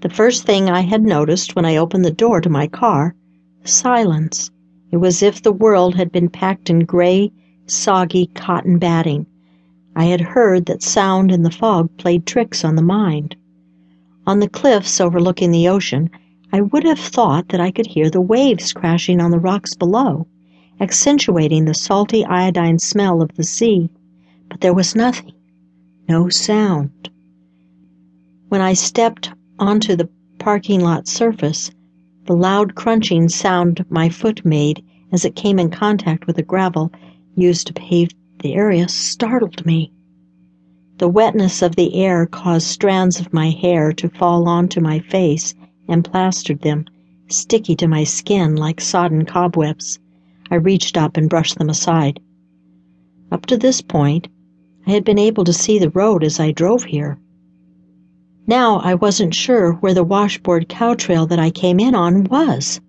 The first thing I had noticed when I opened the door to my car silence. It was as if the world had been packed in gray, soggy cotton batting. I had heard that sound and the fog played tricks on the mind. On the cliffs overlooking the ocean, I would have thought that I could hear the waves crashing on the rocks below, accentuating the salty iodine smell of the sea, but there was nothing, no sound. When I stepped onto the parking lot surface, the loud crunching sound my foot made as it came in contact with the gravel used to pave the area startled me. The wetness of the air caused strands of my hair to fall onto my face and plastered them, sticky to my skin like sodden cobwebs. I reached up and brushed them aside. Up to this point, I had been able to see the road as I drove here. Now I wasn't sure where the washboard cow trail that I came in on was.